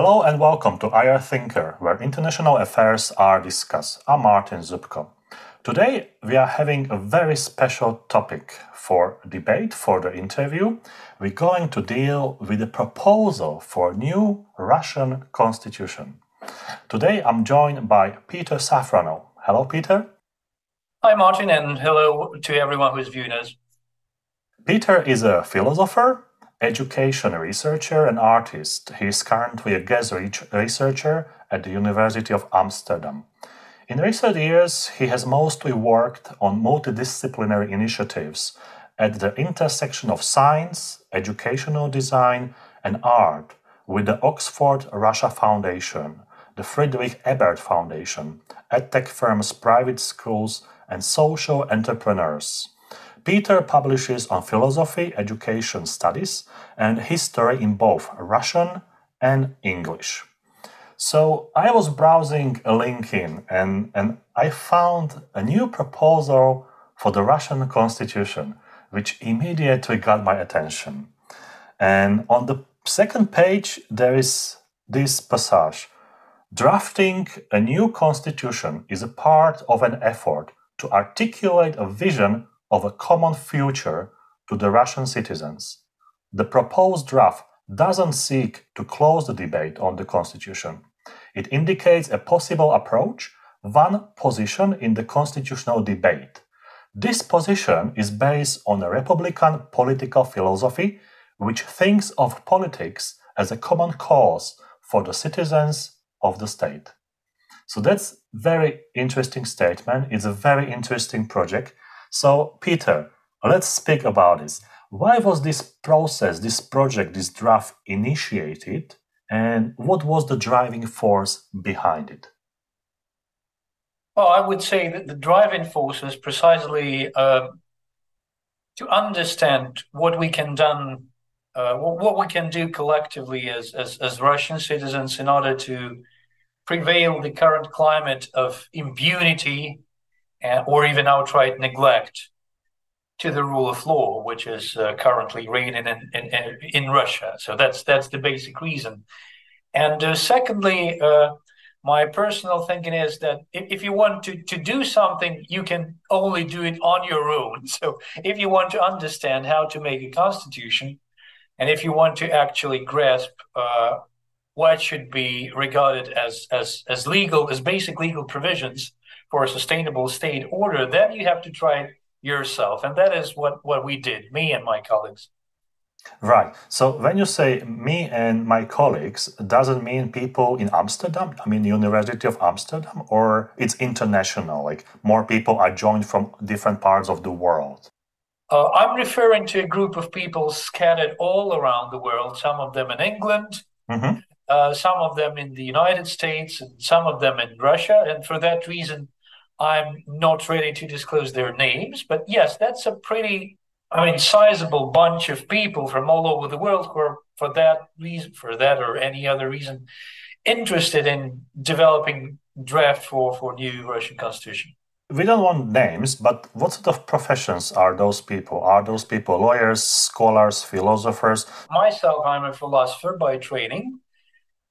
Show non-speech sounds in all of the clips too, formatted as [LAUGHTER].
Hello and welcome to IR Thinker, where international affairs are discussed. I'm Martin Zubko. Today we are having a very special topic for debate for the interview. We're going to deal with the proposal for new Russian constitution. Today I'm joined by Peter Safronov. Hello, Peter. Hi, Martin, and hello to everyone who's viewing us. Peter is a philosopher, education researcher, and artist. He is currently a guest researcher at the University of Amsterdam. In recent years, he has mostly worked on multidisciplinary initiatives at the intersection of science, educational design, and art with the Oxford Russia Foundation, the Friedrich Ebert Foundation, edtech firms, private schools, and social entrepreneurs. Peter publishes on philosophy, education studies, and history in both Russian and English. So I was browsing LinkedIn and, and I found a new proposal for the Russian constitution, which immediately got my attention. And on the second page, there is this passage Drafting a new constitution is a part of an effort to articulate a vision of a common future to the Russian citizens. The proposed draft doesn't seek to close the debate on the constitution. It indicates a possible approach, one position in the constitutional debate. This position is based on a Republican political philosophy which thinks of politics as a common cause for the citizens of the state. So that's very interesting statement. It's a very interesting project. So Peter, let's speak about this. Why was this process, this project, this draft initiated, and what was the driving force behind it? Well, I would say that the driving force is precisely uh, to understand what we can done, uh, what we can do collectively as, as, as Russian citizens in order to prevail the current climate of impunity or even outright neglect to the rule of law, which is uh, currently reigning in, in, in, Russia. So that's that's the basic reason. And uh, secondly, uh, my personal thinking is that if, if, you want to, to do something, you can only do it on your own. [LAUGHS] So if you want to understand how to make a constitution, and if you want to actually grasp uh, what should be regarded as, as, as legal, as basic legal provisions for a sustainable state order, then you have to try it yourself. And that is what, what we did, me and my colleagues. Right. So when you say me and my colleagues, doesn't mean people in Amsterdam? I mean, University of Amsterdam, or it's international? Like more people are joined from different parts of the world. Uh, I'm referring to a group of people scattered all around the world. Some of them in England, mm-hmm uh, some of them in the United States and some of them in Russia. And for that reason, I'm not ready to disclose their names. But yes, that's a pretty, I mean, sizable bunch of people from all over the world who are, for that reason, for that or any other reason, interested in developing draft for, for new Russian constitution. We don't want names, but what sort of professions are those people? Are those people lawyers, scholars, philosophers? Myself, I'm a philosopher by training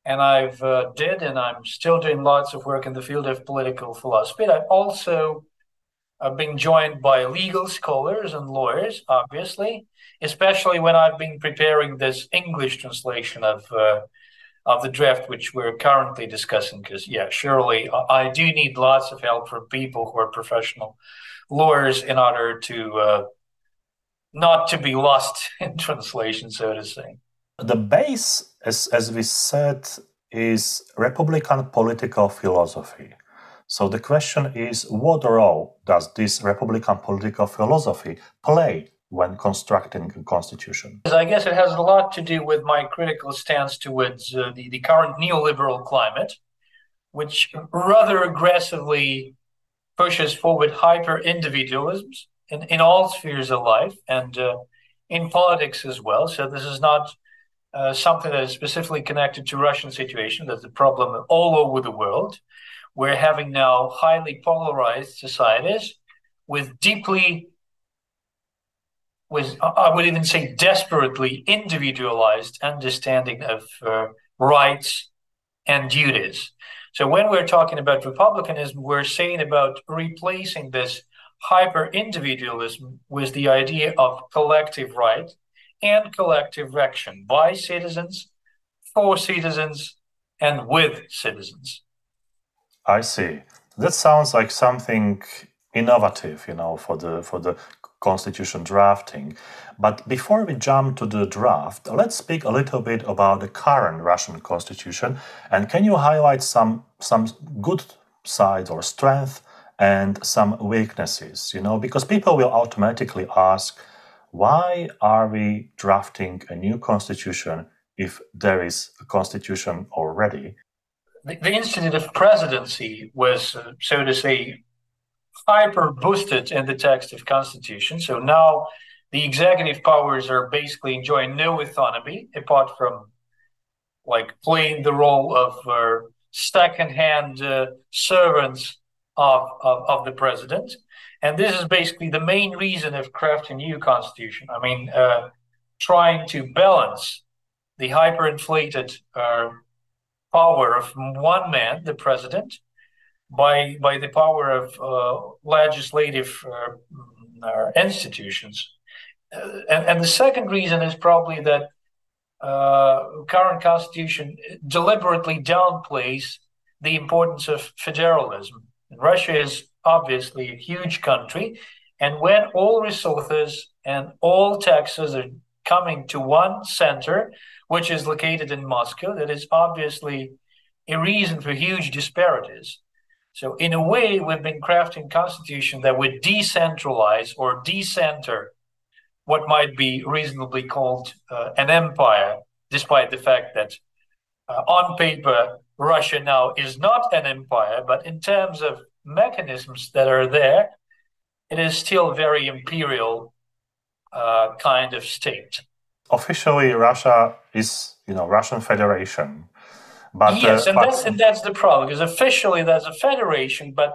and I've uh, did and I'm still doing lots of work in the field of political philosophy. I've also uh, been joined by legal scholars and lawyers, obviously, especially when I've been preparing this English translation of uh, of the draft which we're currently discussing. Because yeah, surely I do need lots of help from people who are professional lawyers in order to uh, not to be lost [LAUGHS] in translation, so to say. The base, as, as we said, is Republican political philosophy. So the question is what role does this Republican political philosophy play when constructing a constitution? I guess it has a lot to do with my critical stance towards uh, the, the current neoliberal climate, which rather aggressively pushes forward hyper individualisms in, in all spheres of life and uh, in politics as well. So this is not uh, something that is specifically connected to Russian situation. That's a problem all over the world. We're having now highly polarized societies with deeply, with I would even say desperately individualized understanding of uh, rights, and duties. So when we're talking about republicanism, we're saying about replacing this hyper individualism with the idea of collective right and collective action by citizens, for citizens, and with citizens. I see. That sounds like something innovative, you know, for the for the constitution drafting. But before we jump to the draft, let's speak a little bit about the current Russian constitution. And can you highlight some some good sides or strength and some weaknesses? You know, because people will automatically ask, why are we drafting a new constitution if there is a constitution already? The, the Institute of Presidency was, uh, so to say, hyper boosted in the text of constitution. So now the executive powers are basically enjoying no autonomy apart from like playing the role of uh, second-hand uh, servants of, of, of the president. And this is basically the main reason of crafting new constitution. I mean, uh, trying to balance the hyperinflated uh, power of one man, the president, by by the power of uh, legislative uh, uh institutions. Uh, and, and, the second reason is probably that current constitution deliberately downplays the importance of federalism. Russia is obviously a huge country, and when all resources and all taxes are coming to one center, which is located in Moscow, that is obviously a reason for huge disparities. So, in a way, we've been crafting constitution that would decentralize or decenter what might be reasonably called uh, an empire, despite the fact that uh, on paper Russia now is not an empire, but in terms of mechanisms that are there, it is still very imperial uh, kind of state. Officially, Russia is, you know, Russian Federation. But, yes, uh, and, but... That's, and that's the problem because officially there's a federation, but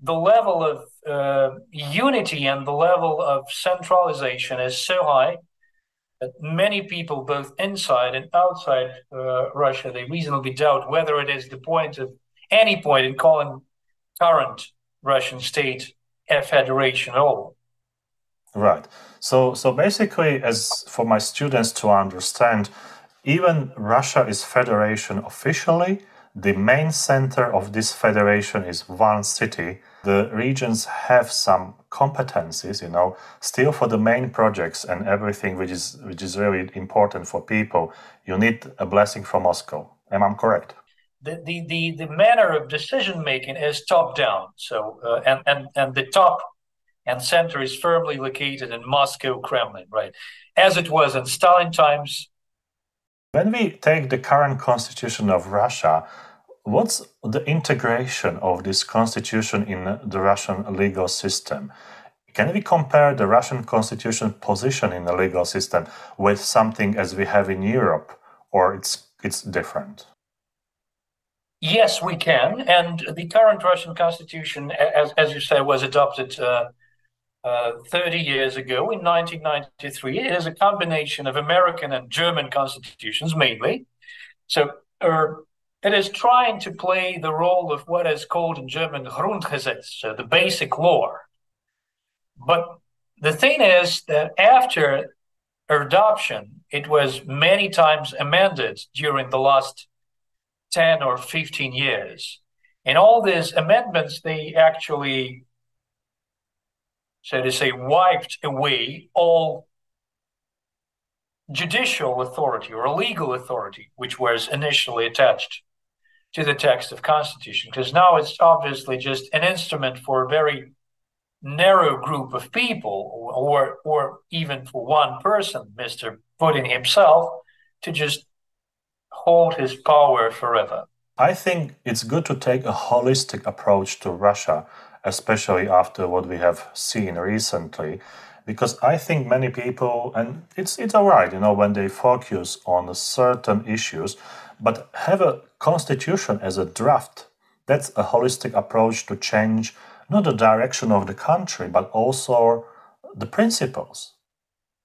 the level of uh, unity and the level of centralization is so high that many people, both inside and outside uh, Russia, they reasonably doubt whether it is the point of any point in calling current Russian state a federation at all. Right. So, so basically, as for my students to understand, even Russia is federation officially. The main center of this federation is one city. The regions have some competencies, you know, still for the main projects and everything which is which is really important for people. You need a blessing from Moscow. Am I correct? The, the, the, the manner of decision making is top down. So uh, and, and and the top and center is firmly located in Moscow, Kremlin, right? As it was in Stalin times, when we take the current constitution of Russia, what's the integration of this constitution in the Russian legal system? Can we compare the Russian constitution position in the legal system with something as we have in Europe, or it's it's different? Yes, we can. And the current Russian constitution, as, as you say, was adopted uh, uh, 30 years ago in 1993. It is a combination of American and German constitutions mainly. So uh, it is trying to play the role of what is called in German Grundgesetz, so the basic law. But the thing is that after adoption, it was many times amended during the last 10 or 15 years. And all these amendments, they actually so to say, wiped away all judicial authority or legal authority, which was initially attached to the text of constitution, because now it's obviously just an instrument for a very narrow group of people, or or even for one person, Mr. Putin himself, to just hold his power forever. I think it's good to take a holistic approach to Russia especially after what we have seen recently because I think many people, and it's it's alright, you know, when they focus on certain issues, but have a constitution as a draft. That's a holistic approach to change not the direction of the country, but also the principles,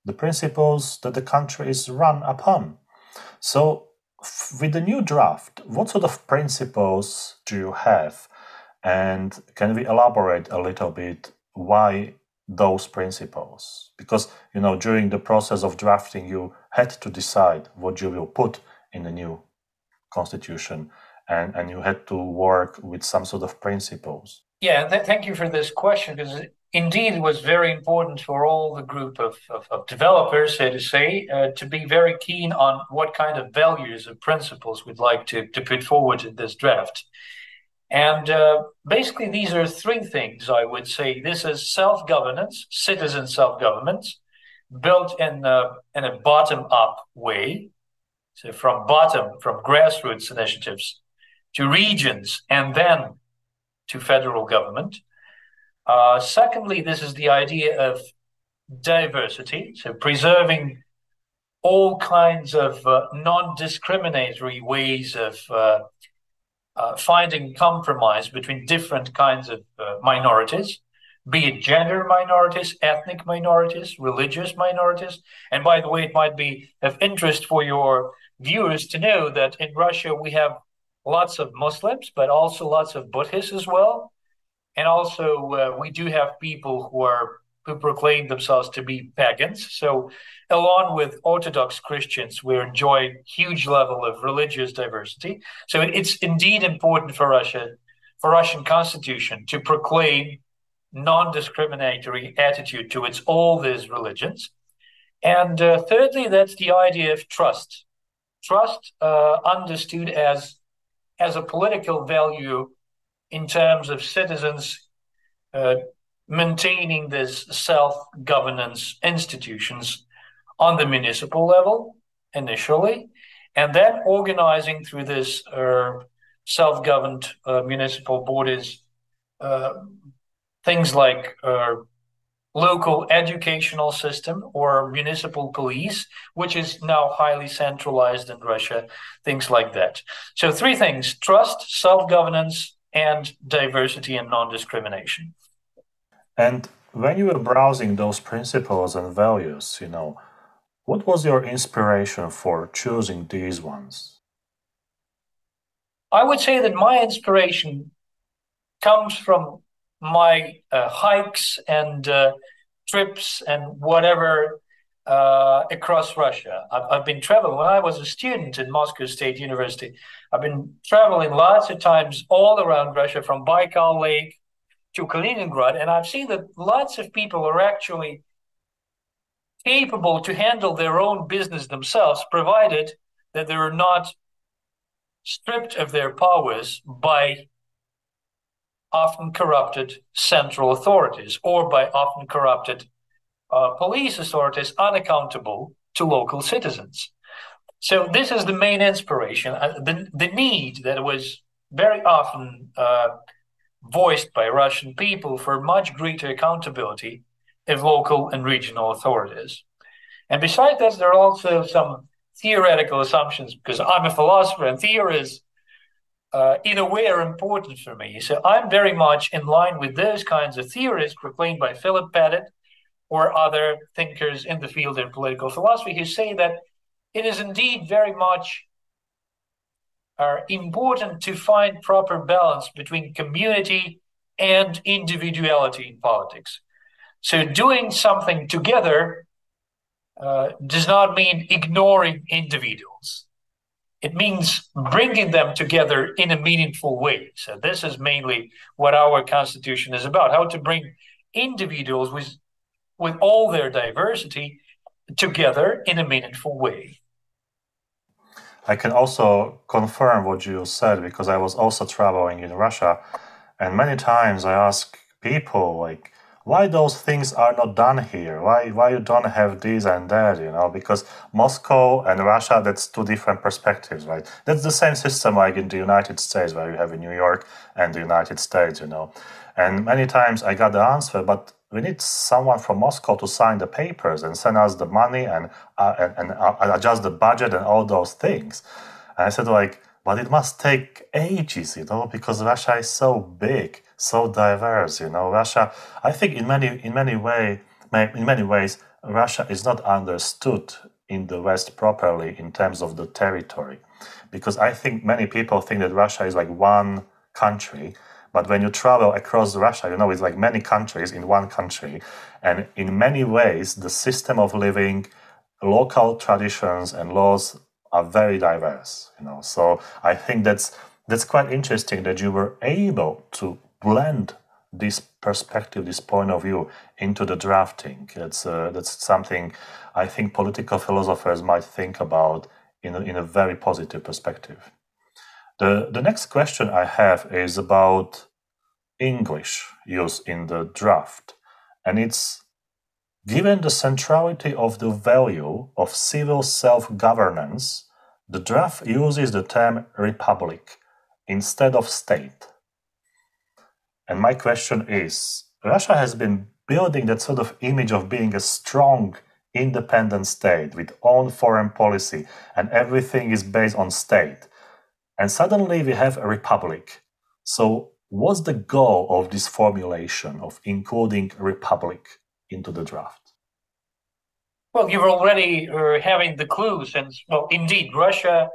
the principles that the country is run upon. So, with the new draft, what sort of principles do you have? And can we elaborate a little bit why those principles? Because, you know, during the process of drafting, you had to decide what you will put in the new constitution and, and you had to work with some sort of principles. Yeah, th- thank you for this question because indeed was very important for all the group of, of, of developers, so to say, uh, to be very keen on what kind of values and principles we'd like to, to put forward in this draft. And uh, basically, these are three things I would say. This is self governance, citizen self governance, built in in a bottom up way. So, from bottom, from grassroots initiatives to regions and then to federal government. Uh, secondly, this is the idea of diversity, so preserving all kinds of uh, non discriminatory ways of uh, uh, finding compromise between different kinds of uh, minorities, be it gender minorities, ethnic minorities, religious minorities. And by the way, it might be of interest for your viewers to know that in Russia we have lots of Muslims, but also lots of Buddhists as well. And also, uh, we do have people who are who proclaim themselves to be pagans. So, along with Orthodox Christians, we enjoy huge level of religious diversity. So, it's indeed important for Russia, for Russian constitution, to proclaim non-discriminatory attitude towards all these religions. And uh, thirdly, that's the idea of trust. Trust uh, understood as as a political value in terms of citizens uh, maintaining this self governance institutions on the municipal level initially, and then organizing through this uh, self governed uh, municipal bodies uh, things like uh, local educational system or municipal police, which is now highly centralized in Russia, things like that. So, three things trust, self governance, and diversity and non discrimination. And when you were browsing those principles and values, you know, what was your inspiration for choosing these ones? I would say that my inspiration comes from my uh, hikes and uh, trips and whatever uh, across Russia. I've, I've, been traveling. When I was a student in Moscow State University, I've been traveling lots of times all around Russia, from Baikal Lake to Kaliningrad, and I've seen that lots of people are actually capable to handle their own business themselves, provided that they are not stripped of their powers by often corrupted central authorities or by often corrupted uh, police authorities unaccountable to local citizens. So this is the main inspiration, uh, the, the need that was very often uh, voiced by Russian people for much greater accountability of local and regional authorities. And besides that, there are also some theoretical assumptions because I'm a philosopher and theories uh, in a way are important for me. So I'm very much in line with those kinds of theories proclaimed by Philip Pettit or other thinkers in the field of political philosophy who say that it is indeed very much uh, important to find proper balance between community and individuality in politics. So doing something together uh, does not mean ignoring individuals it means bringing them together in a meaningful way. So this is mainly what our constitution is about: how to bring individuals with with all their diversity together in a meaningful way. I can also confirm what you said because I was also traveling in Russia, and many times I ask people like why those things are not done here? Why why you don't have this and that? You know because moscow and russia that's two different perspectives right? That's the same system like in the united states where you have in new york and the united states you know. And many times i got the answer but we need someone from moscow to sign the papers and send us the money and uh, and, and uh, adjust the budget and all those things and i said like but it must take ages you know because russia is so big so diverse. You know, Russia. I think in many in many way in many ways Russia is not understood in the West properly in terms of the territory. Because I think many people think that Russia is like one country, but when you travel across Russia, you know, it's like many countries in one country. And in many ways, the system of living, local traditions and laws are very diverse, you know. So I think that's that's quite interesting that you were able to blend this perspective, this point of view into the drafting. That's uh, that's something I think political philosophers might think about in a, in a very positive perspective. The the next question I have is about English used in the draft, and it's given the centrality of the value of civil self governance. The draft uses the term republic instead of state and my question is Russia has been building that sort of image of being a strong, independent state with own foreign policy, and everything is based on state. And suddenly we have a republic. So, what's the goal of this formulation of including republic into the draft? Well, you're already uh, having the clues, and well, indeed, Russia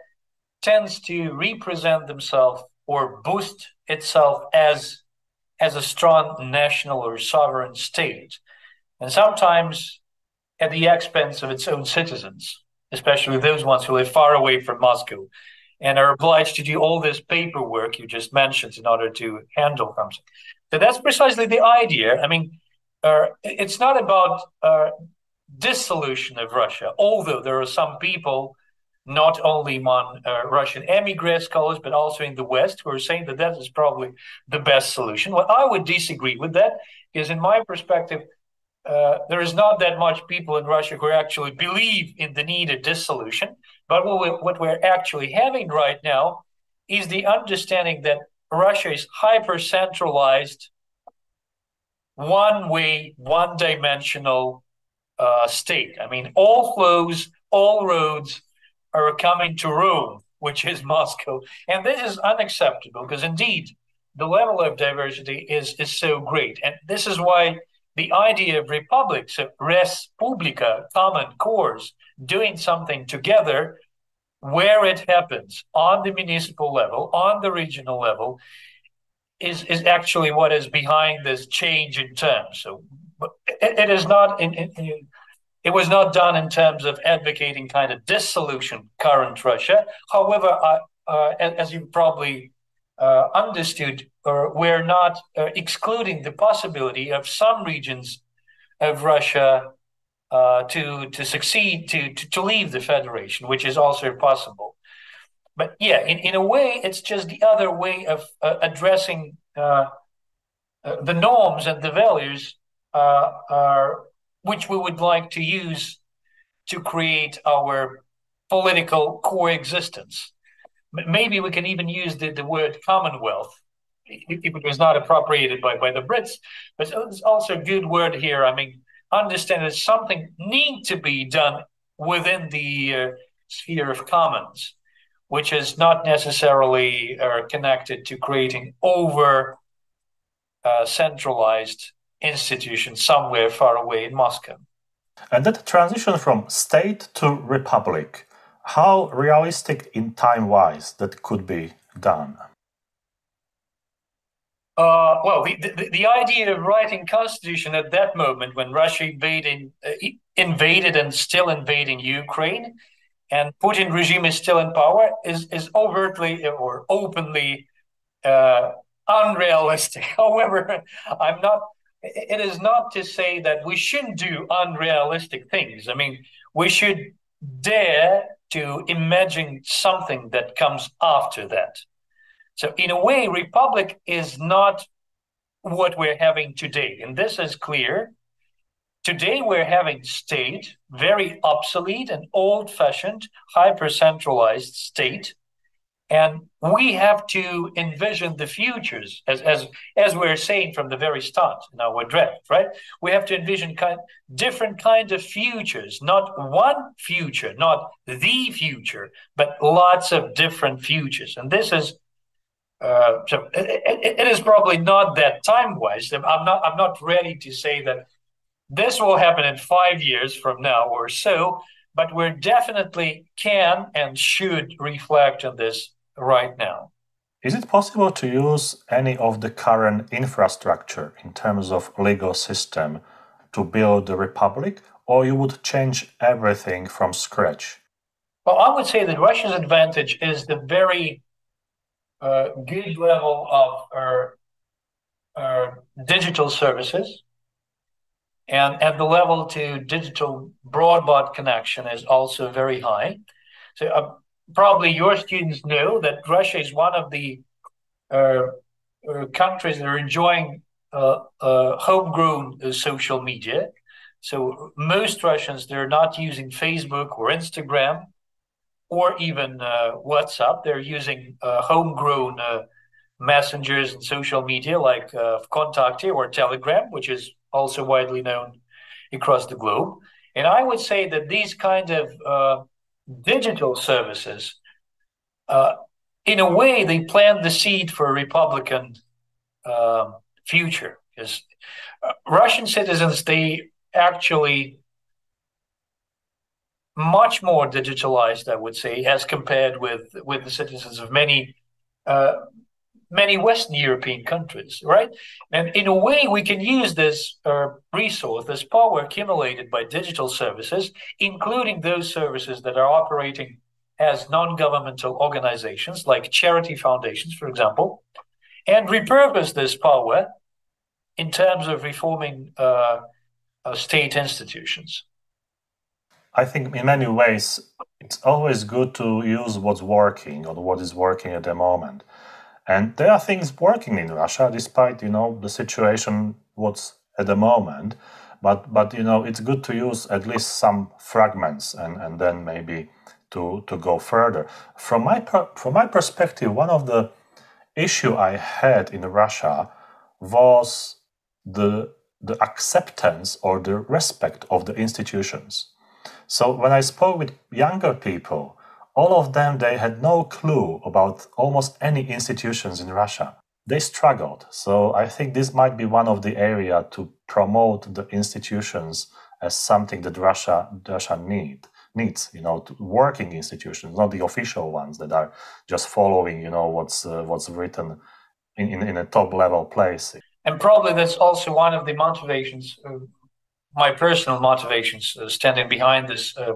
tends to represent themselves or boost itself as as a strong national or sovereign state, and sometimes at the expense of its own citizens, especially those ones who live far away from Moscow and are obliged to do all this paperwork you just mentioned in order to handle something. So that's precisely the idea. I mean, uh, it's not about uh, dissolution of Russia, although there are some people not only among uh, Russian emigre scholars, but also in the West, who are saying that that is probably the best solution. Well, I would disagree with that, because in my perspective, uh, there is not that much people in Russia who actually believe in the need of dissolution. But what, we, what we're actually having right now is the understanding that Russia is hyper centralized, one way, one dimensional uh, state. I mean, all flows, all roads, are coming to Rome, which is [LAUGHS] Moscow. And this is unacceptable because indeed the level of diversity is, is so great. And this is why the idea of republics, of res publica, common cores, doing something together where it happens on the municipal level, on the regional level, is, is actually what is behind this change in terms. So it, it is not in, in, in it was not done in terms of advocating kind of dissolution current Russia. However, uh, uh, as you probably uh, understood, we're not uh, excluding the possibility of some regions of Russia uh, to to succeed to, to, to leave the federation, which is also possible. But yeah, in, in a way, it's just the other way of uh, addressing the norms and the values are which we would like to use to create our political coexistence. Maybe we can even use the, the word commonwealth. If it was not appropriated by, by the Brits, but it's also a good word here. I mean, understand that something need to be done within the uh, sphere of commons, which is not necessarily uh, connected to creating over uh, centralized institution somewhere far away in Moscow. And that transition from state to republic, how realistic in time wise that could be done? Uh, well, the, the, the, idea of writing constitution at that moment when Russia invaded, uh, invaded and still invading Ukraine, and Putin regime is still in power, is, is overtly or openly uh, unrealistic. [LAUGHS] However, I'm not it is not to say that we shouldn't do unrealistic things. I mean, we should dare to imagine something that comes after that. So, in a way, republic is not what we're having today, and this is clear. Today, we're having state, very obsolete and old-fashioned, hyper-centralized state and we have to envision the futures, as, as, as we're saying from the very start in our draft, right? We have to envision kind, different kinds of futures, not one future, not the future, but lots of different futures. And this is uh, so it, it is probably not that time wise. I'm not I'm not ready to say that this will happen in five years from now or so. but we definitely can and should reflect on this right now. Is it possible to use any of the current infrastructure in terms of legal system to build the republic, or you would change everything from scratch? Well, I would say that Russia's advantage is the very uh, good level of digital services, and at the level to digital broadband connection is also very high. So uh, probably your students know that Russia is one of the uh, uh countries that are enjoying homegrown social media. So most Russians they're not using Facebook or Instagram or even WhatsApp. They're using homegrown messengers and social media like uh, VKontakte or Telegram, which is also widely known across the globe. And I would say that these kind of uh, digital services, uh, in a way, they plant the seed for a Republican uh, future. Because uh, Russian citizens, they actually much more digitalized, I would say, as compared with with the citizens of many uh, many Western European countries, right? And in a way, we can use this uh, resource, this power accumulated by digital services, including those services that are operating as non governmental organizations, like charity foundations, for example, and repurpose this power in terms of reforming uh, uh, state institutions. I think in many ways, it's always good to use what's working or what is working at the moment and there are things working in Russia, despite you know the situation what's at the moment. But but you know it's good to use at least some fragments and, and then maybe to to go further. From my per, from my perspective, one of the issue I had in Russia was the the acceptance or the respect of the institutions. So when I spoke with younger people, all of them they had no clue about almost any institutions in Russia. They struggled. So I think this might be one of the area to promote the institutions as something that Russia Russia need needs. You know, working institutions, not the official ones that are just following. You know what's uh, what's written in, in, in a top level place. And probably that's also one of the motivations, my personal motivations, uh, standing behind this uh,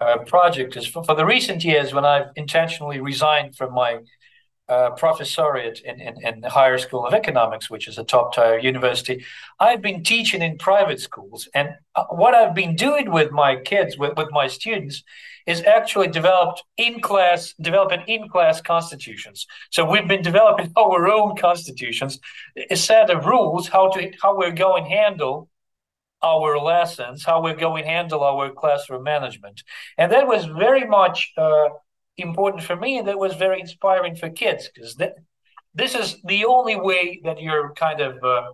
uh, project is for, for, the recent years when I've intentionally resigned from my uh, professoriate in, in, in, the Higher School of Economics, which is a top tier university. I've been teaching in private schools. And what I've been doing with my kids, with, with my students, is actually developed in class, developing in class constitutions. So we've been developing [LAUGHS] our own constitutions, a set of rules how to how we're going to handle our lessons, how we're going to handle our classroom management. And that was very much uh, important for me, and that was very inspiring for kids because this is the only way that you're kind of uh,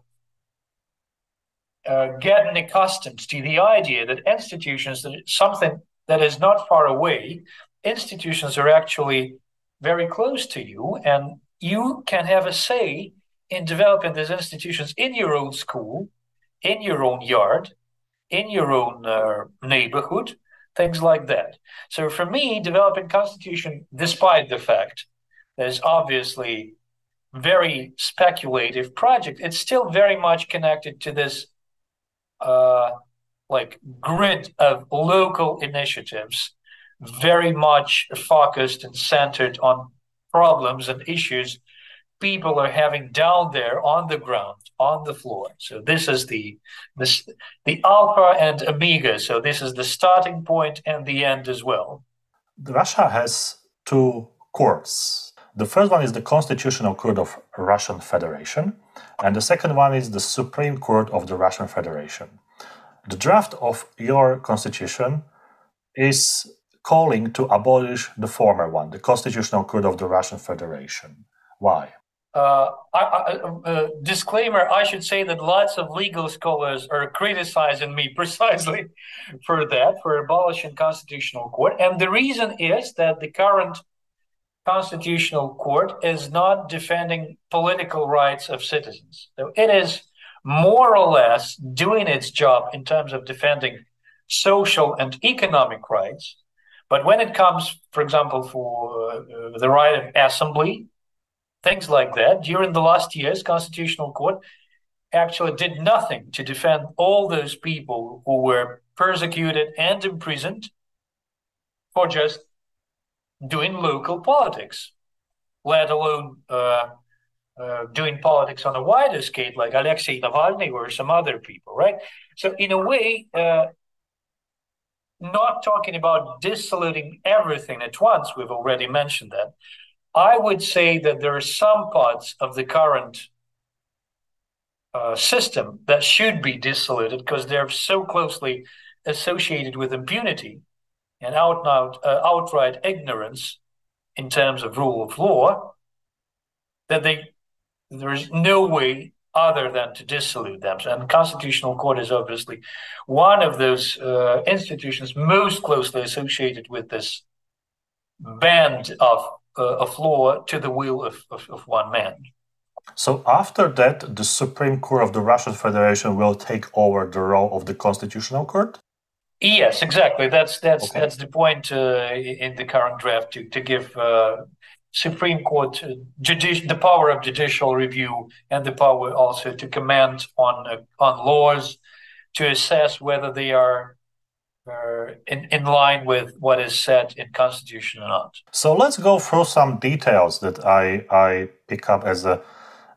uh, getting accustomed to the idea that institutions, that something that is not far away, institutions are actually very close to you, and you can have a say in developing these institutions in your own school in your own yard, in your own uh, neighborhood, things like that. So for me, developing constitution, despite the fact that it's obviously very speculative project, it's still very much connected to this uh, like grid of local initiatives, very much focused and centered on problems and issues people are having down there on the ground, on the floor. So this is the this the alpha and omega. So this is the starting point and the end as well. Russia has two courts. The first one is the Constitutional Court of Russian Federation, and the second one is the Supreme Court of the Russian Federation. The draft of your constitution is calling to abolish the former one, the Constitutional Court of the Russian Federation. Why? Uh, I, I, uh, disclaimer I should say that lots of legal scholars are criticizing me [LAUGHS] precisely for that, for abolishing constitutional court. And the reason is that the current constitutional court is not defending political rights of citizens. So it is more or less doing its job in terms of defending social and economic rights. But when it comes, for example, for uh, the right of assembly, things like that, during the last years, Constitutional Court actually did nothing to defend all those people who were persecuted and imprisoned for just doing local politics, let alone uh, uh, doing politics on a wider scale, like Alexei Navalny or some other people, right? So, in a way, uh, not talking about dissoluting everything at once, we've already mentioned that. I would say that there are some parts of the current uh, system that should be dissoluted because they're so closely associated with impunity and out out, uh, outright ignorance in terms of rule of law that they there is no way other than to dissolute them. And the constitutional court is obviously one of those uh, institutions most closely associated with this band of uh, of law to the will of, of, of one man. So after that, the Supreme Court of the Russian Federation will take over the role of the Constitutional Court. Yes, exactly. That's that's okay. that's the point uh, in the current draft to to give uh, Supreme Court uh, judici- the power of judicial review and the power also to comment on uh, on laws to assess whether they are Uh, in, in line with what is said in constitution or not. So let's go through some details that I I pick up as a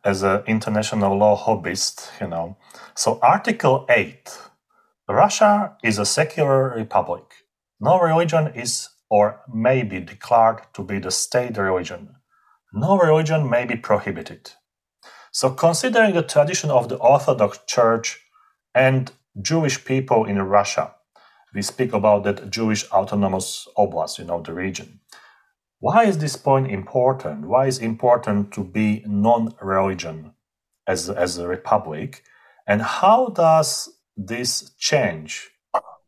as an international law hobbyist, you know. So Article 8 Russia is a secular republic. No religion is or may be declared to be the state religion. No religion may be prohibited. So, considering the tradition of the Orthodox Church and Jewish people in Russia, we speak about that Jewish autonomous oblast, you know, the region. Why is this point important? Why is important to be non-religion as, as a republic? And how does this change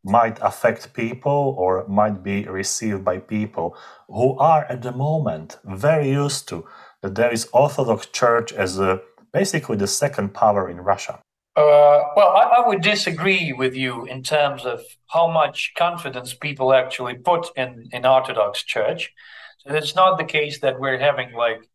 might affect people or might be received by people who are at the moment very used to that there is Orthodox Church as a, basically the second power in Russia. Uh, well, I, I, would disagree with you in terms of how much confidence people actually put in in Orthodox Church. So it's not the case that we're having like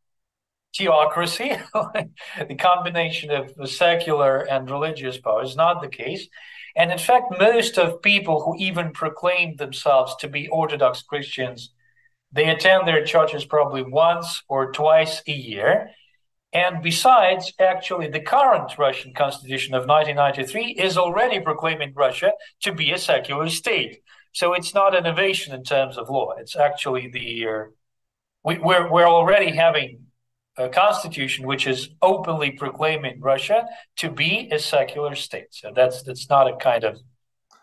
theocracy, [LAUGHS] the combination of secular and religious power is not the case. And in fact, most of people who even proclaim themselves to be Orthodox Christians, they attend their churches probably once or twice a year. And besides, actually, the current Russian constitution of 1993 is already proclaiming Russia to be a secular state. So it's not innovation in terms of law. It's actually the uh, we, we're we're already having a constitution which is openly proclaiming Russia to be a secular state. So that's that's not a kind of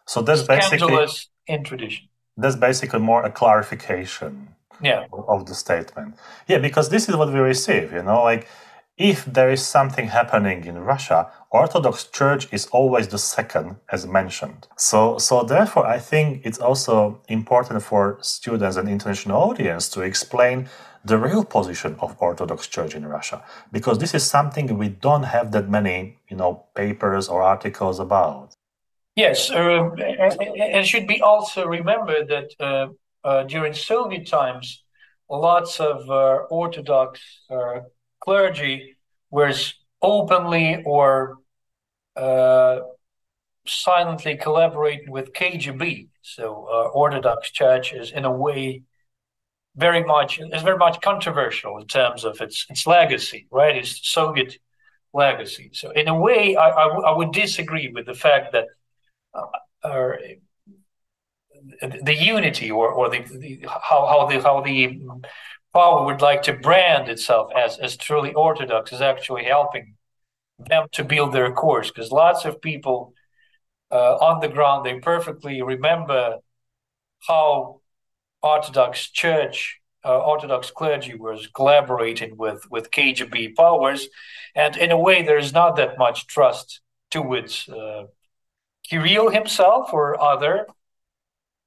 so that's basically in tradition. That's basically more a clarification yeah. of the statement. Yeah, because this is what we receive, you know, like if there is something happening in Russia, Orthodox Church is always the second, as mentioned. So, so therefore, I think it's also important for students and international audience to explain the real position of Orthodox Church in Russia, because this is something we don't have that many, you know, papers or articles about. Yes, uh, and should be also remembered that uh, uh, during Soviet times, lots of uh, Orthodox uh, clergy was openly or uh, silently collaborating with KGB. So Orthodox Church is in a way very much is very much controversial in terms of its its legacy, right? Its Soviet legacy. So in a way, I, I, w- I would disagree with the fact that uh, uh, the unity or, or the, the, how, how the how the power would like to brand itself as as truly orthodox is actually helping them to build their course because lots of people uh, on the ground they perfectly remember how Orthodox Church, uh, Orthodox clergy was collaborating with with KGB powers, and in a way, there is not that much trust towards uh, Kirill himself or other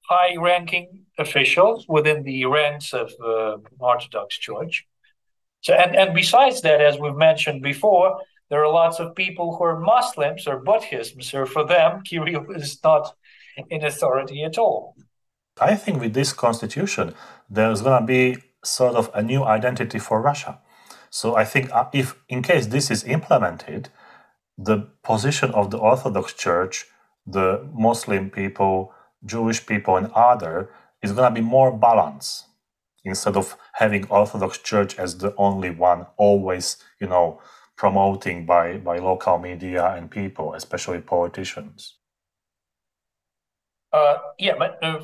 high-ranking officials within the ranks of uh, Orthodox Church. So, and, and besides that, as we've mentioned before, there are lots of people who are Muslims or Buddhists. So for them, [LAUGHS] Kirill is not in authority at all. I think with this constitution, there's going to be sort of a new identity for Russia. So I think uh, if, in case this is implemented, the position of the Orthodox Church, the Muslim people, Jewish people, and other is going to be more balanced instead of having Orthodox Church as the only one always, you know, promoting by by local media and people, especially politicians. Uh, yeah, but uh,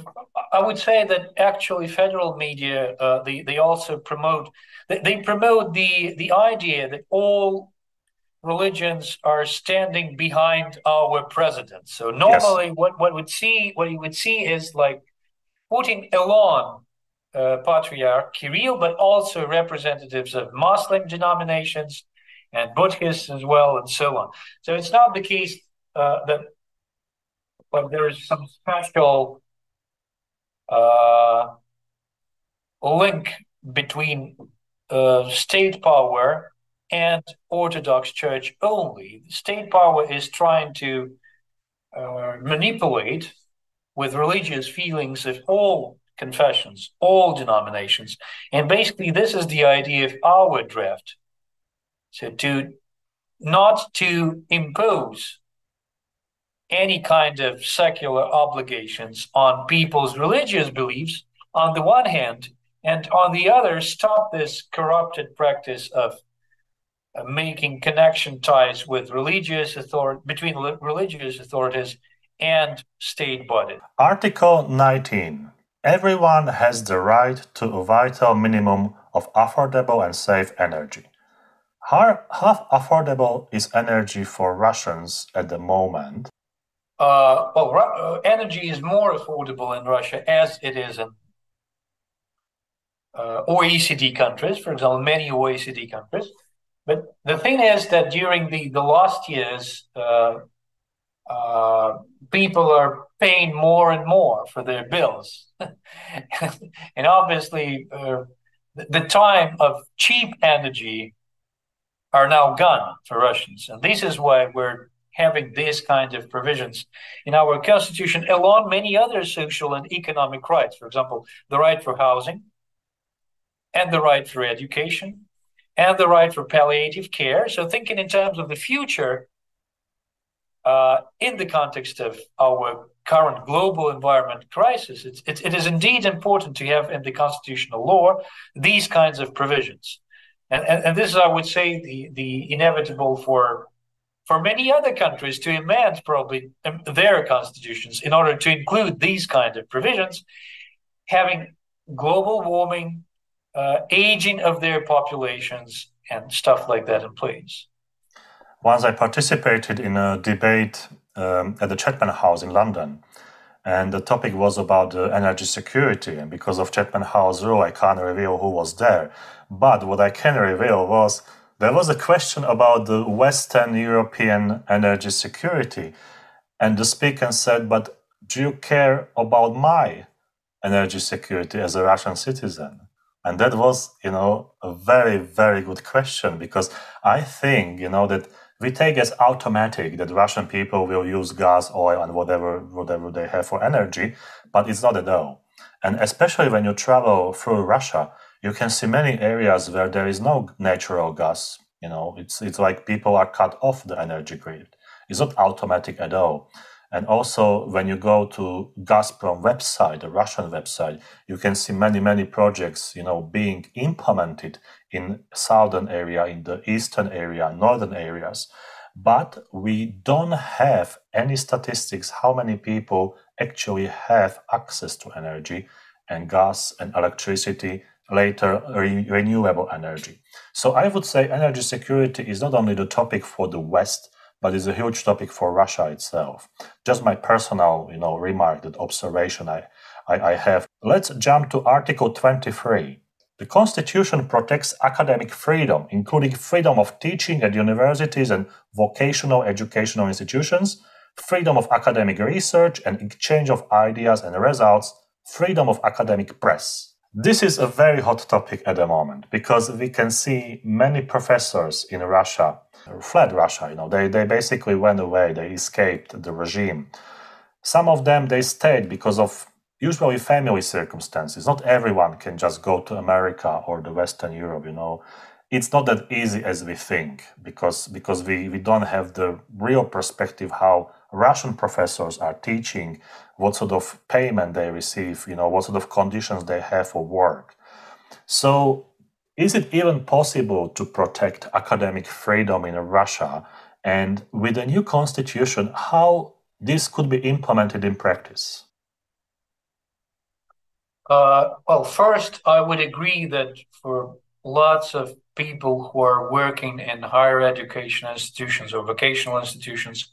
I would say that actually federal media uh, they they also promote they, they promote the the idea that all religions are standing behind our president. So normally, yes. what what would see what you would see is like putting alone uh, Patriarch Kirill, but also representatives of Muslim denominations and Buddhists as well, and so on. So it's not the case uh, that but there is some special uh, link between uh, state power and Orthodox Church only. State power is trying to uh, manipulate with religious feelings of all confessions, all denominations. And basically, this is the idea of our draft. So, to not to impose any kind of secular obligations on people's religious beliefs on the one hand, and on the other, stop this corrupted practice of making connection ties with religious authority between religious authorities and state bodies. Article 19. Everyone has the right to a vital minimum of affordable and safe energy. How, how affordable is energy for Russians at the moment? Uh, well, uh, energy is more affordable in Russia as it is in uh, OECD countries, for example, many OECD countries. But the thing is that during the, the last years, uh, uh, people are paying more and more for their bills. [LAUGHS] and obviously, uh, the time of cheap energy are now gone for Russians. And this is why we're having this kind of provisions in our constitution, along many other social and economic rights. For example, the right for housing, and the right for education, and the right for palliative care. So, thinking in terms of the future, uh, in the context of our current global environment crisis, it's, it's, it is indeed important to have in the constitutional law these kinds of provisions. And, and, and this is, I would say, the, the inevitable for for many other countries to amend probably um, their constitutions in order to include these kind of provisions, having global warming, uh, aging of their populations, and stuff like that in place. Once I participated in a debate um, at the Chatham House in London, and the topic was about uh, energy security. And because of Chatham House rule, I can't reveal who was there. But what I can reveal was there was a question about the Western European energy security. And the speaker said, But do you care about my energy security as a Russian citizen? And that was, you know, a very, very good question because I think, you know, that we take as automatic that Russian people will use gas, oil, and whatever whatever they have for energy, but it's not at all. And especially when you travel through Russia, you can see many areas where there is no natural gas. You know, it's it's like people are cut off the energy grid. It's not automatic at all. And also, when you go to Gazprom website, the Russian website, you can see many, many projects, you know, being implemented in southern area, in the eastern area, northern areas. But we don't have any statistics how many people actually have access to energy and gas and electricity later re- renewable energy. So I would say energy security is not only the topic for the West, but it's a huge topic for Russia itself. Just my personal, you know, remark, that observation I, I, I have. Let's jump to Article 23. The Constitution protects academic freedom, including freedom of teaching at universities and vocational educational institutions, freedom of academic research and exchange of ideas and results, freedom of academic press. This is a very hot topic at the moment because we can see many professors in Russia fled Russia. You know, they, they basically went away, they escaped the regime. some of them they stayed because of usually family circumstances. Not everyone can just go to America or the Western Europe, you know. It's not that easy as we think because because we, we don't have the real perspective how Russian professors are teaching, what sort of payment they receive, you know, what sort of conditions they have for work. So is it even possible to protect academic freedom in Russia? And with the new constitution, how this could be implemented in practice? Uh, well, first, I would agree that for lots of people who are working in higher education institutions or vocational institutions,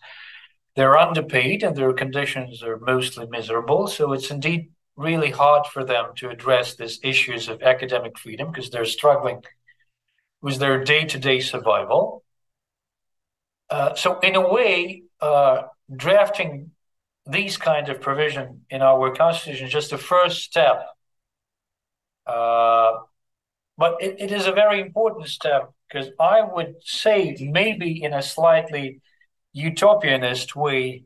they're underpaid and their conditions are mostly miserable. So it's indeed really hard for them to address these issues of academic freedom because they're struggling with their day-to-day survival. Uh, so in a way, uh, drafting these kind of provision in our constitution is just the first step. Uh, but it, it is a very important step because I would say maybe in a slightly utopianist way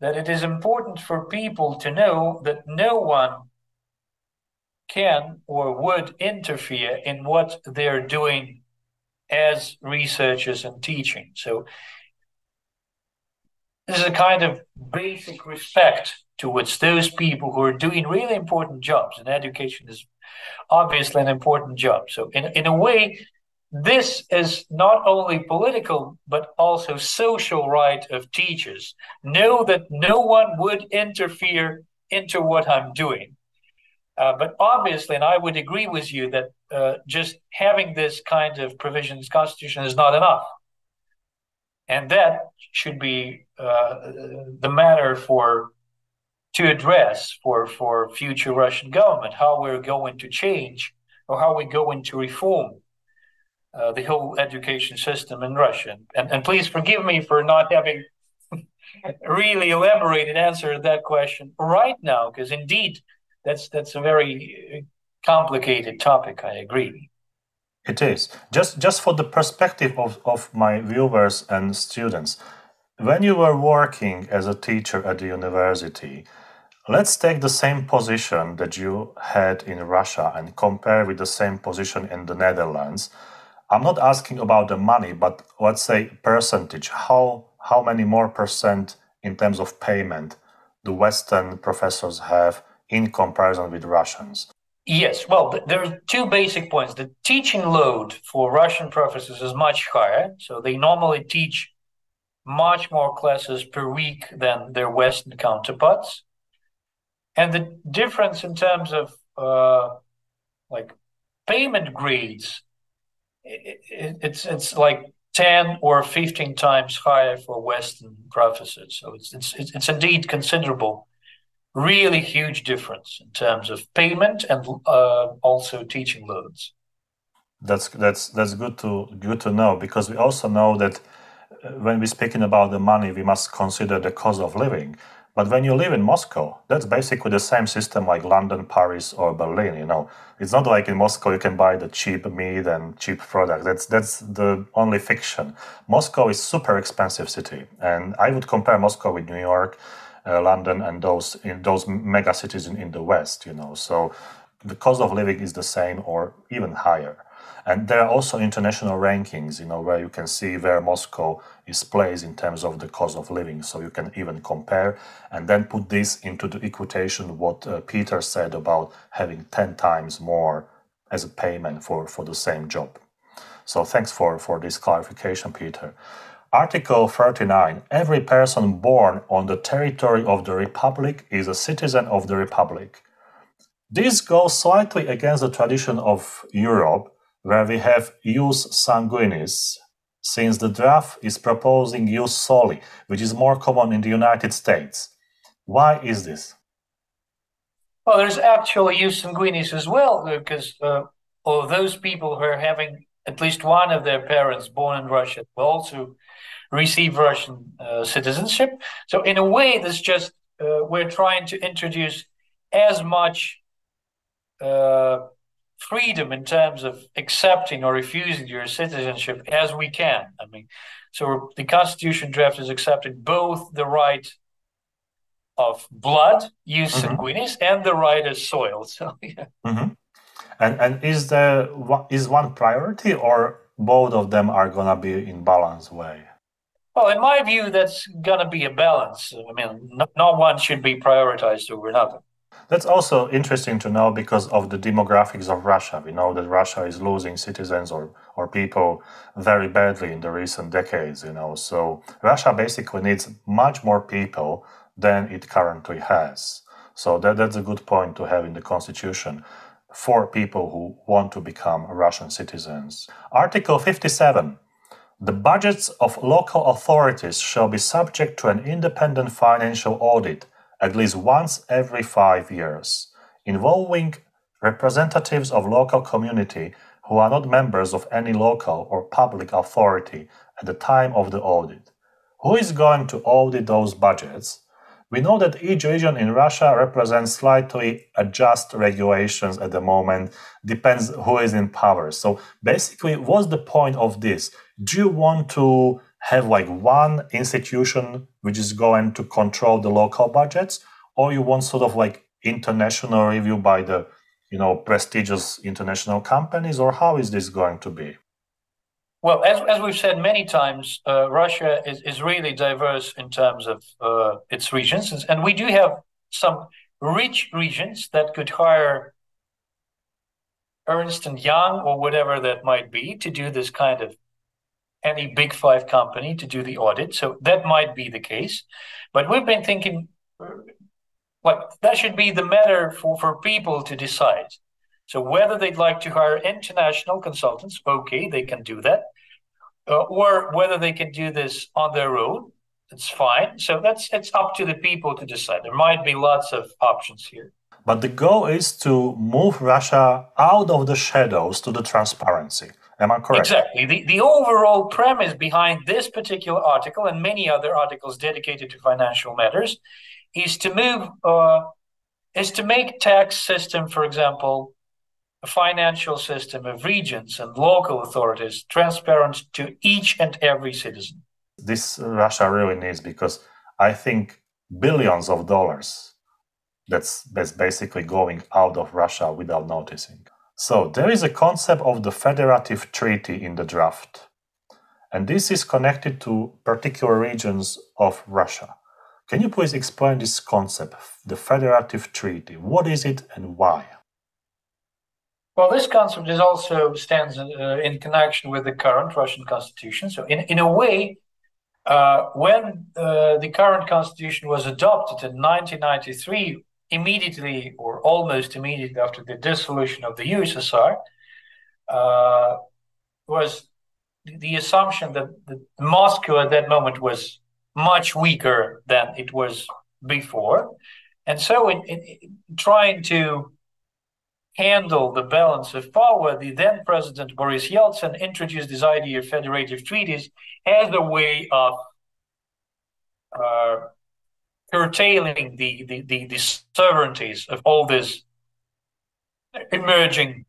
that it is important for people to know that no one can or would interfere in what they're doing as researchers and teaching. So this is a kind of basic respect towards those people who are doing really important jobs, and education is obviously an important job. So in, in a way, this is not only political but also social right of teachers. Know that no one would interfere into what i'm doing. Uh, but obviously and i would agree with you that uh, just having this kind of provisions constitution is not enough. And that should be uh, the matter for to address for for future russian government how we're going to change or how we're going to reform uh, the whole education system in Russia. And, and please forgive me for not having [LAUGHS] really elaborated answer to that question right now, because indeed that's that's a very complicated topic. I agree. It is just just for the perspective of, of my viewers and students. When you were working as a teacher at the university, let's take the same position that you had in Russia and compare with the same position in the Netherlands I'm not asking about the money, but let's say percentage. How how many more percent in terms of payment do Western professors have in comparison with Russians? Yes, well, there are two basic points. The teaching load for Russian professors is much higher, so they normally teach much more classes per week than their Western counterparts. And the difference in terms of uh, like payment grades it, it's it's like 10 or 15 times higher for Western professors. So it's, it's, it's indeed considerable, really huge difference in terms of payment and uh, also teaching loads. That's that's that's good to good to know because we also know that uh, when we're speaking about the money, we must consider the cost of living. But when you live in Moscow, that's basically the same system like London, Paris, or Berlin. You know, it's not like in Moscow you can buy the cheap meat and cheap products. That's that's the only fiction. Moscow is super expensive city, and I would compare Moscow with New York, uh, London, and those in those mega cities in, in the West. You know, so the cost of living is the same or even higher. And there are also international rankings, you know, where you can see where Moscow is placed in terms of the cost of living. So you can even compare and then put this into the equation what uh, Peter said about having 10 times more as a payment for, for the same job. So thanks for, for this clarification, Peter. Article 39 Every person born on the territory of the Republic is a citizen of the Republic. This goes slightly against the tradition of Europe, where we have jus sanguinis, since the draft is proposing jus soli, which is more common in the United States. Why is this? Well, there's actually jus sanguinis as well, because uh, those people who are having at least one of their parents born in Russia will also receive Russian uh, citizenship. So, in a way, this just uh, we're trying to introduce as much uh, freedom in terms of accepting or refusing your citizenship as we can. I mean, so the Constitution draft is accepting both the right of blood, jus mm-hmm. sanguinis, and the right is soil. [LAUGHS] So yeah. Mm-hmm. And and is there is one priority, or both of them are gonna be in balance way? Well, in my view, that's gonna be a balance. I mean, no, no one should be prioritized over another. That's also interesting to know because of the demographics of Russia. We know that Russia is losing citizens or, or people very badly in the recent decades, you know. So Russia basically needs much more people than it currently has. So that, that's a good point to have in the constitution for people who want to become Russian citizens. Article 57 the budgets of local authorities shall be subject to an independent financial audit at least once every five years, involving representatives of local community who are not members of any local or public authority at the time of the audit. Who is going to audit those budgets? We know that each region in Russia represents slightly adjust regulations at the moment, depends who is in power. So basically, what's the point of this? Do you want to have like one institution which is going to control the local budgets, or you want sort of like international review by the you know prestigious international companies, or how is this going to be? Well, as, as we've said many times, uh, Russia is, is really diverse in terms of uh, its regions. And we do have some rich regions that could hire Ernst and Young or whatever that might be to do this kind of any big five company to do the audit. So that might be the case. But we've been thinking like that should be the matter for, for people to decide. So whether they'd like to hire international consultants, okay, they can do that. Uh, or whether they can do this on their own, it's fine. So that's it's up to the people to decide. There might be lots of options here. But the goal is to move Russia out of the shadows to the transparency. Am I correct? Exactly. The, the overall premise behind this particular article and many other articles dedicated to financial matters is to move, uh, is to make tax system, for example, a financial system of regions and local authorities transparent to each and every citizen. This Russia really needs because I think billions of dollars that's, that's basically going out of Russia without noticing. So there is a concept of the federative treaty in the draft. And this is connected to particular regions of Russia. Can you please explain this concept, the federative treaty? What is it and why? Well, this concept is also stands uh, in connection with the current Russian constitution. So, in, in a way, uh, when uh, the current constitution was adopted in 1993, immediately or almost immediately after the dissolution of the USSR uh, was the assumption that, that Moscow at that moment was much weaker than it was before. And so, in, in, in trying to handle the balance of power, the then president Boris Yeltsin introduced this idea of federative treaties as a way of uh, curtailing the, the, the, the sovereignties of all these emerging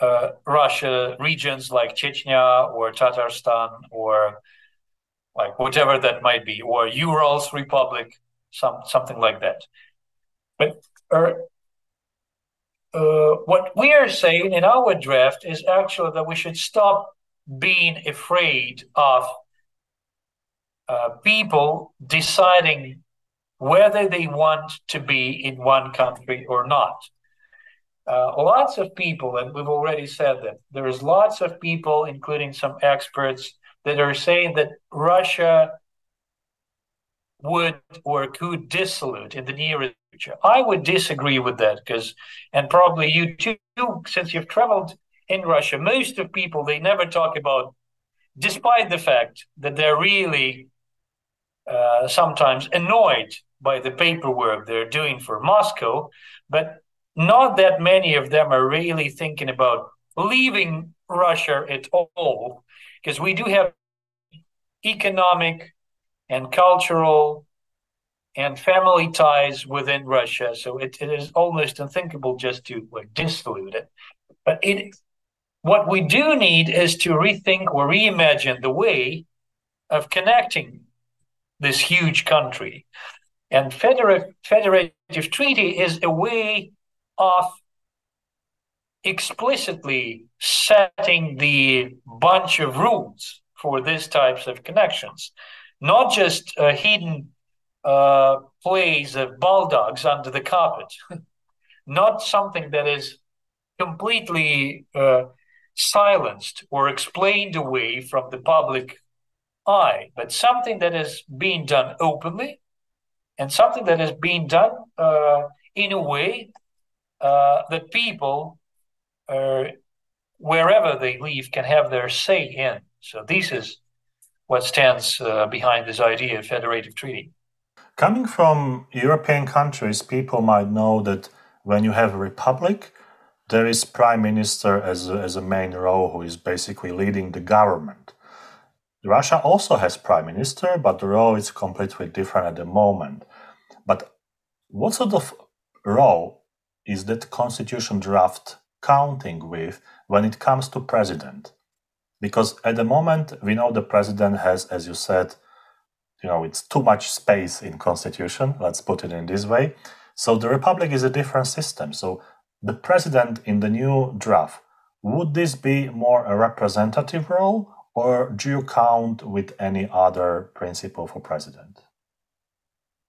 uh, Russia regions like Chechnya or Tatarstan or like whatever that might be, or Urals Republic, some something like that. But uh, uh, what we are saying in our draft is actually that we should stop being afraid of uh, people deciding whether they want to be in one country or not. Uh, lots of people, and we've already said that there is lots of people, including some experts, that are saying that Russia would or could dissolute in the near future. I would disagree with that because, and probably you too, since you've traveled in Russia, most of people they never talk about, despite the fact that they're really uh, sometimes annoyed by the paperwork they're doing for Moscow, but not that many of them are really thinking about leaving Russia at all, because we do have economic and cultural and family ties within Russia. So it, it is almost unthinkable just to like, dissolute it. But it, what we do need is to rethink or reimagine the way of connecting this huge country. And federative, treaty is a way of explicitly setting the bunch of rules for these types of connections, not just a hidden uh, plays of bulldogs under the carpet, [LAUGHS] not something that is completely uh, silenced or explained away from the public eye, but something that is being done openly and something that is being done uh, in a way uh, that people, uh, wherever they live, can have their say in. So this is what stands uh, behind this idea of federative treaty. Coming from European countries, people might know that when you have a republic, there is prime minister as a, as a main role who is basically leading the government. Russia also has prime minister, but the role is completely different at the moment. But what sort of role is that constitution draft counting with when it comes to president? Because at the moment we know the president has, as you said, you know, it's too much space in constitution. Let's put it in this way. So the republic is a different system. So the president in the new draft would this be more a representative role, or do you count with any other principle for president?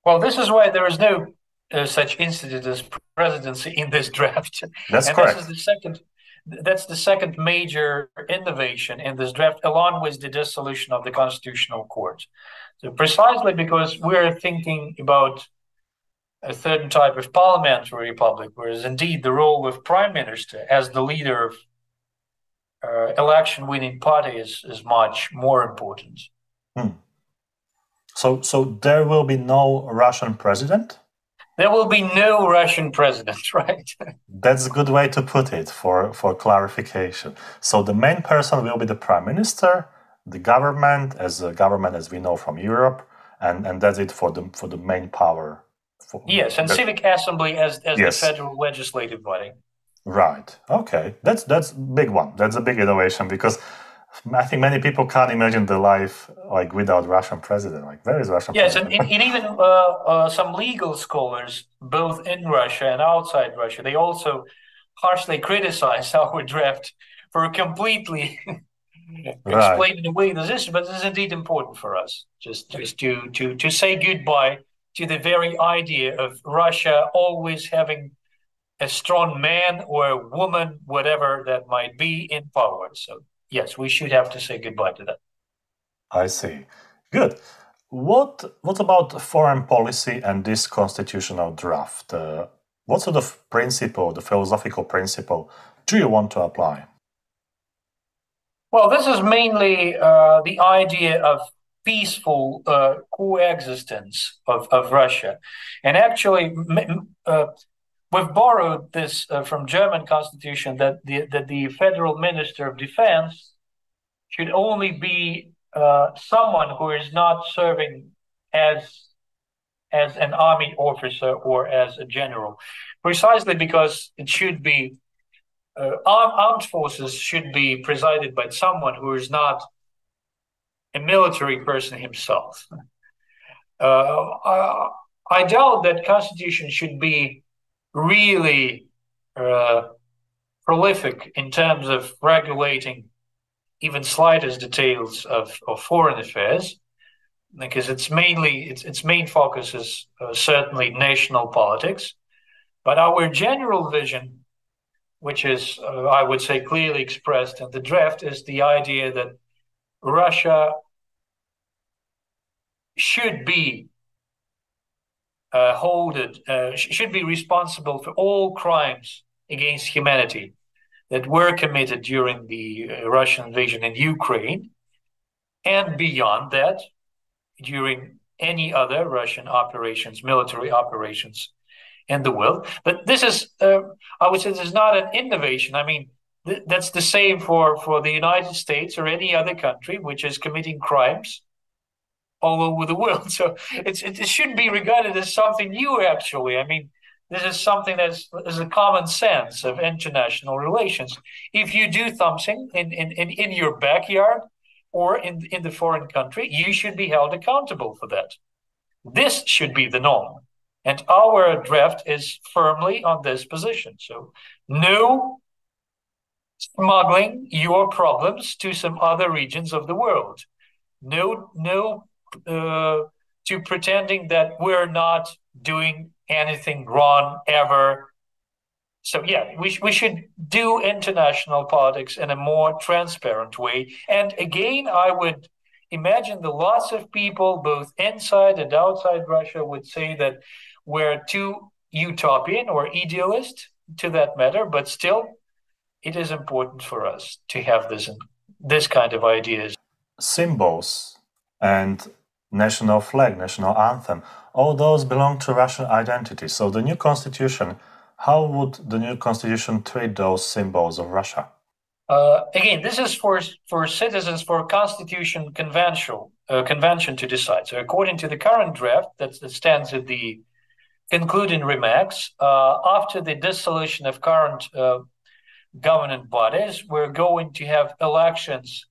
Well, this is why there is no uh, such institute as presidency in this draft. That's and correct. This is the second. That's the second major innovation in this draft, along with the dissolution of the Constitutional Court. So precisely because we're thinking about a certain type of parliamentary republic, whereas indeed the role of prime minister as the leader of uh, election winning party is, is much more important. Hmm. So, so there will be no Russian president. There will be no Russian president, [LAUGHS] right? That's a good way to put it for, for clarification. So the main person will be the prime minister, the government as a government as we know from Europe, and, and that's it for the for the main power. For, yes, and civic assembly as, as Yes. the federal legislative body. Right. Okay. That's that's big one. That's a big innovation because I think many people can't imagine the life like without Russian president. Like, where is Russian Yes, and, president? and even uh, uh, some legal scholars, both in Russia and outside Russia, they also harshly criticize [LAUGHS] our draft for completely [LAUGHS] Right. explaining away the system. But this is indeed important for us, just, just to, to, to say goodbye to the very idea of Russia always having a strong man or a woman, whatever that might be, in power. So, yes, we should have to say goodbye to that. I see. Good. What what about foreign policy and this constitutional draft? Uh, what sort of principle, the philosophical principle, do you want to apply? Well, this is mainly uh, the idea of peaceful uh, coexistence of, of Russia. And actually, uh, we've borrowed this uh, from German constitution that the, that the federal minister of defense should only be uh, someone who is not serving as as an army officer or as a general, precisely because it should be uh, armed, armed forces should be presided by someone who is not a military person himself. [LAUGHS] Uh, I, I doubt that constitution should be really uh, prolific in terms of regulating even slightest details of, of foreign affairs, because it's mainly its its main focus is uh, certainly national politics, but our general vision which is, uh, I would say, clearly expressed in the draft, is the idea that Russia should be uh, holded, uh, sh- should be responsible for all crimes against humanity that were committed during the uh, Russian invasion in Ukraine, and beyond that, during any other Russian operations, military operations in the world. But this is, uh, I would say, this is not an innovation. I mean, th- that's the same for, for the United States or any other country which is committing crimes all over the world. [LAUGHS] So it's, it, it shouldn't be regarded as something new, actually. I mean, this is something that's is a common sense of international relations. If you do something in, in, in, in your backyard or in, in the foreign country, you should be held accountable for that. this should be the norm. And our draft is firmly on this position. So no smuggling your problems to some other regions of the world. No, no, uh, to pretending that we're not doing anything wrong ever. So yeah, we we should do international politics in a more transparent way. And again, I would imagine the lots of people, both inside and outside Russia, would say that we're too utopian or idealist to that matter, but still, it is important for us to have this this kind of ideas. Symbols and national flag, national anthem, all those belong to Russian identity. So the new constitution, how would the new constitution treat those symbols of Russia? Uh, again, this is for for citizens for constitution convention uh, convention to decide. So according to the current draft that, stands at the concluding remarks, uh, after the dissolution of current uh, governing bodies, we're going to have elections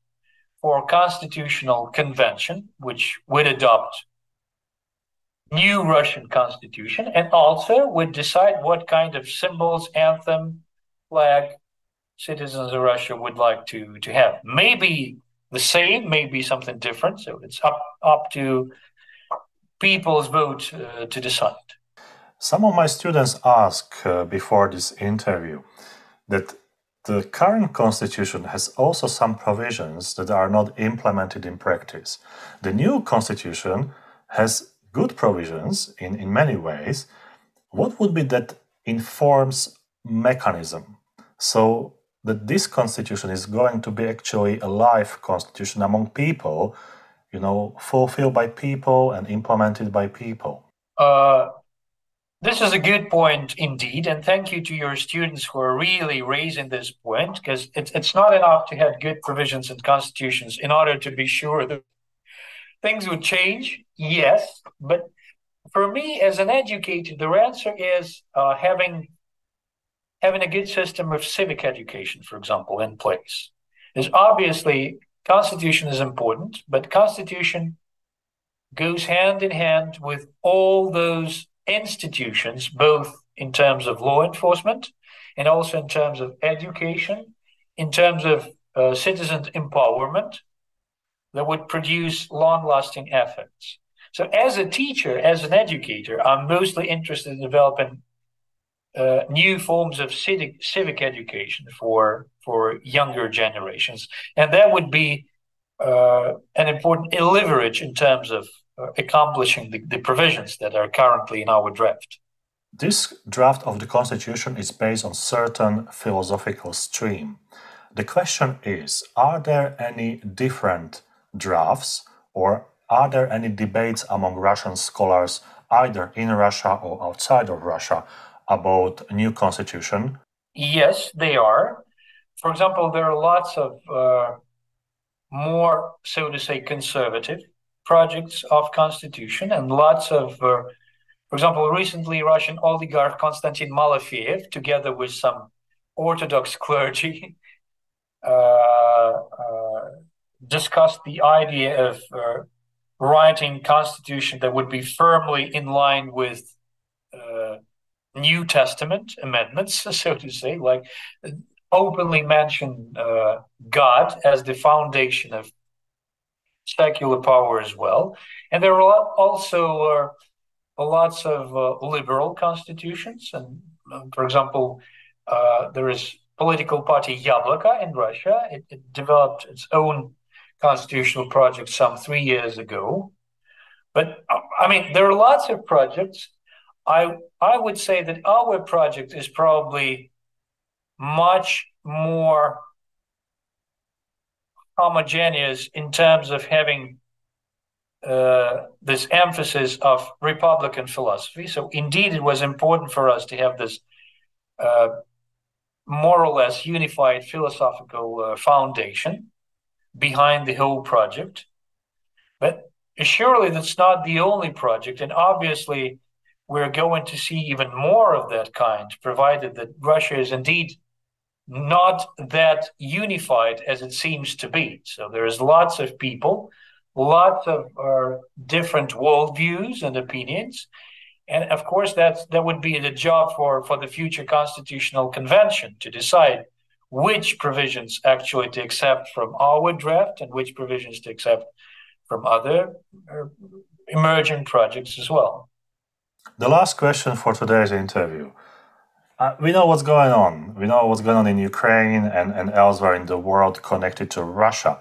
for constitutional convention, which would adopt new Russian constitution, and also would decide what kind of symbols, anthem, flag, citizens of Russia would like to to have. Maybe the same, maybe something different. So it's up up to people's vote uh, to decide. Some of my students ask uh, before this interview that the current constitution has also some provisions that are not implemented in practice. The new constitution has good provisions in, in many ways. What would be that informs mechanism so that this constitution is going to be actually a live constitution among people, you know, fulfilled by people and implemented by people? Uh, this is a good point indeed, and thank you to your students who are really raising this point because it's it's not enough to have good provisions and constitutions in order to be sure that things would change. Yes, but for me as an educator, the answer is uh, having having a good system of civic education, for example, in place. Is obviously constitution is important, but constitution goes hand in hand with all those institutions, both in terms of law enforcement and also in terms of education, in terms of uh, citizen empowerment, that would produce long lasting effects. So, as a teacher, as an educator, I'm mostly interested in developing uh, new forms of civic, civic education for, for younger generations. And that would be uh, an important leverage in terms of accomplishing the, the provisions that are currently in our draft. This draft of the Constitution is based on certain philosophical stream. The question is Are there any different drafts or are there any debates among Russian scholars, either in Russia or outside of Russia, about new constitution? Yes, they are. For example, there are lots of uh, more, so to say, conservative projects of constitution and lots of, uh, for example, recently Russian oligarch Konstantin Malofeyev, together with some Orthodox clergy, [LAUGHS] uh, uh, discussed the idea of uh, writing constitution that would be firmly in line with uh, New Testament amendments, [LAUGHS] so to say, like openly mention uh, God as the foundation of secular power as well. And there are also uh, lots of uh, liberal constitutions. And um, for example, uh, there is political party Yabloko in Russia. It, it, developed its own constitutional project some three years ago. But I mean, there are lots of projects. I I would say that our project is probably much more homogeneous in terms of having uh, this emphasis of Republican philosophy. So, indeed, it was important for us to have this uh, more or less unified philosophical uh, foundation behind the whole project. But surely that's not the only project. And obviously, we're going to see even more of that kind, provided that Russia is indeed not that unified as it seems to be. So there's lots of people, lots of uh, different worldviews and opinions. And of course, that's, that would be the job for, for the future constitutional convention to decide which provisions actually to accept from our draft and which provisions to accept from other uh, emerging projects as well. The last question for today's interview. Uh, we know what's going on. We know what's going on in Ukraine and, and elsewhere in the world connected to Russia.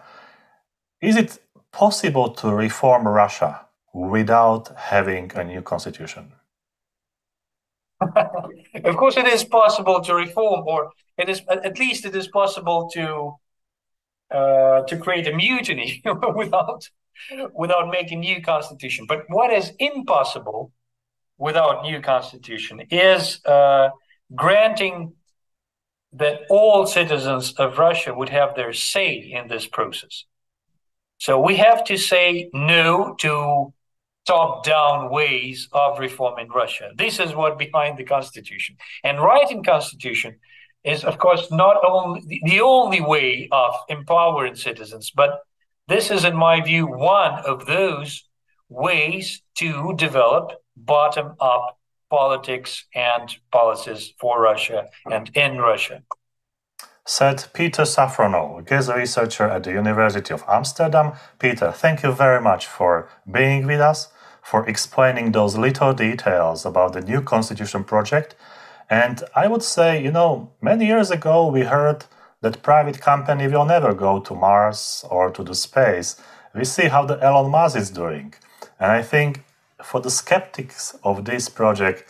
Is it possible to reform Russia without having a new constitution? [LAUGHS] of course, it is possible to reform, or it is at least it is possible to uh, to create a mutiny [LAUGHS] without without making new constitution. But what is impossible without new constitution is uh, granting that all citizens of Russia would have their say in this process. So we have to say no to top-down ways of reforming Russia. This is what behind the constitution. And writing constitution is, of course, not only the only way of empowering citizens, but this is, in my view, one of those ways to develop bottom-up politics and policies for Russia and in Russia. Said Peter Safronov, guest researcher at the University of Amsterdam. Peter, thank you very much for being with us, for explaining those little details about the new constitution project. And I would say, you know, many years ago we heard that private company will never go to Mars or to the space. We see how the Elon Musk is doing. And I think for the skeptics of this project,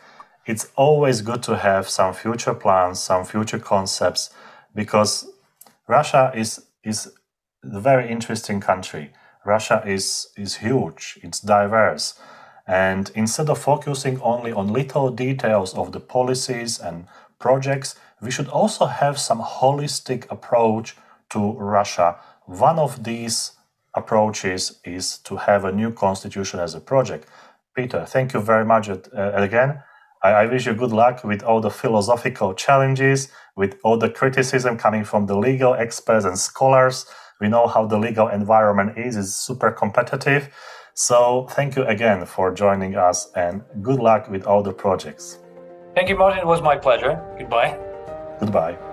it's always good to have some future plans, some future concepts, because Russia is is a very interesting country. Russia is is huge, it's diverse. And instead of focusing only on little details of the policies and projects, we should also have some holistic approach to Russia. One of these approaches is to have a new constitution as a project. Peter, thank you very much uh, again. I, I, wish you good luck with all the philosophical challenges, with all the criticism coming from the legal experts and scholars. We know how the legal environment is, it's super competitive. So thank you again for joining us and good luck with all the projects. Thank you, Martin. It was my pleasure. Goodbye. Goodbye.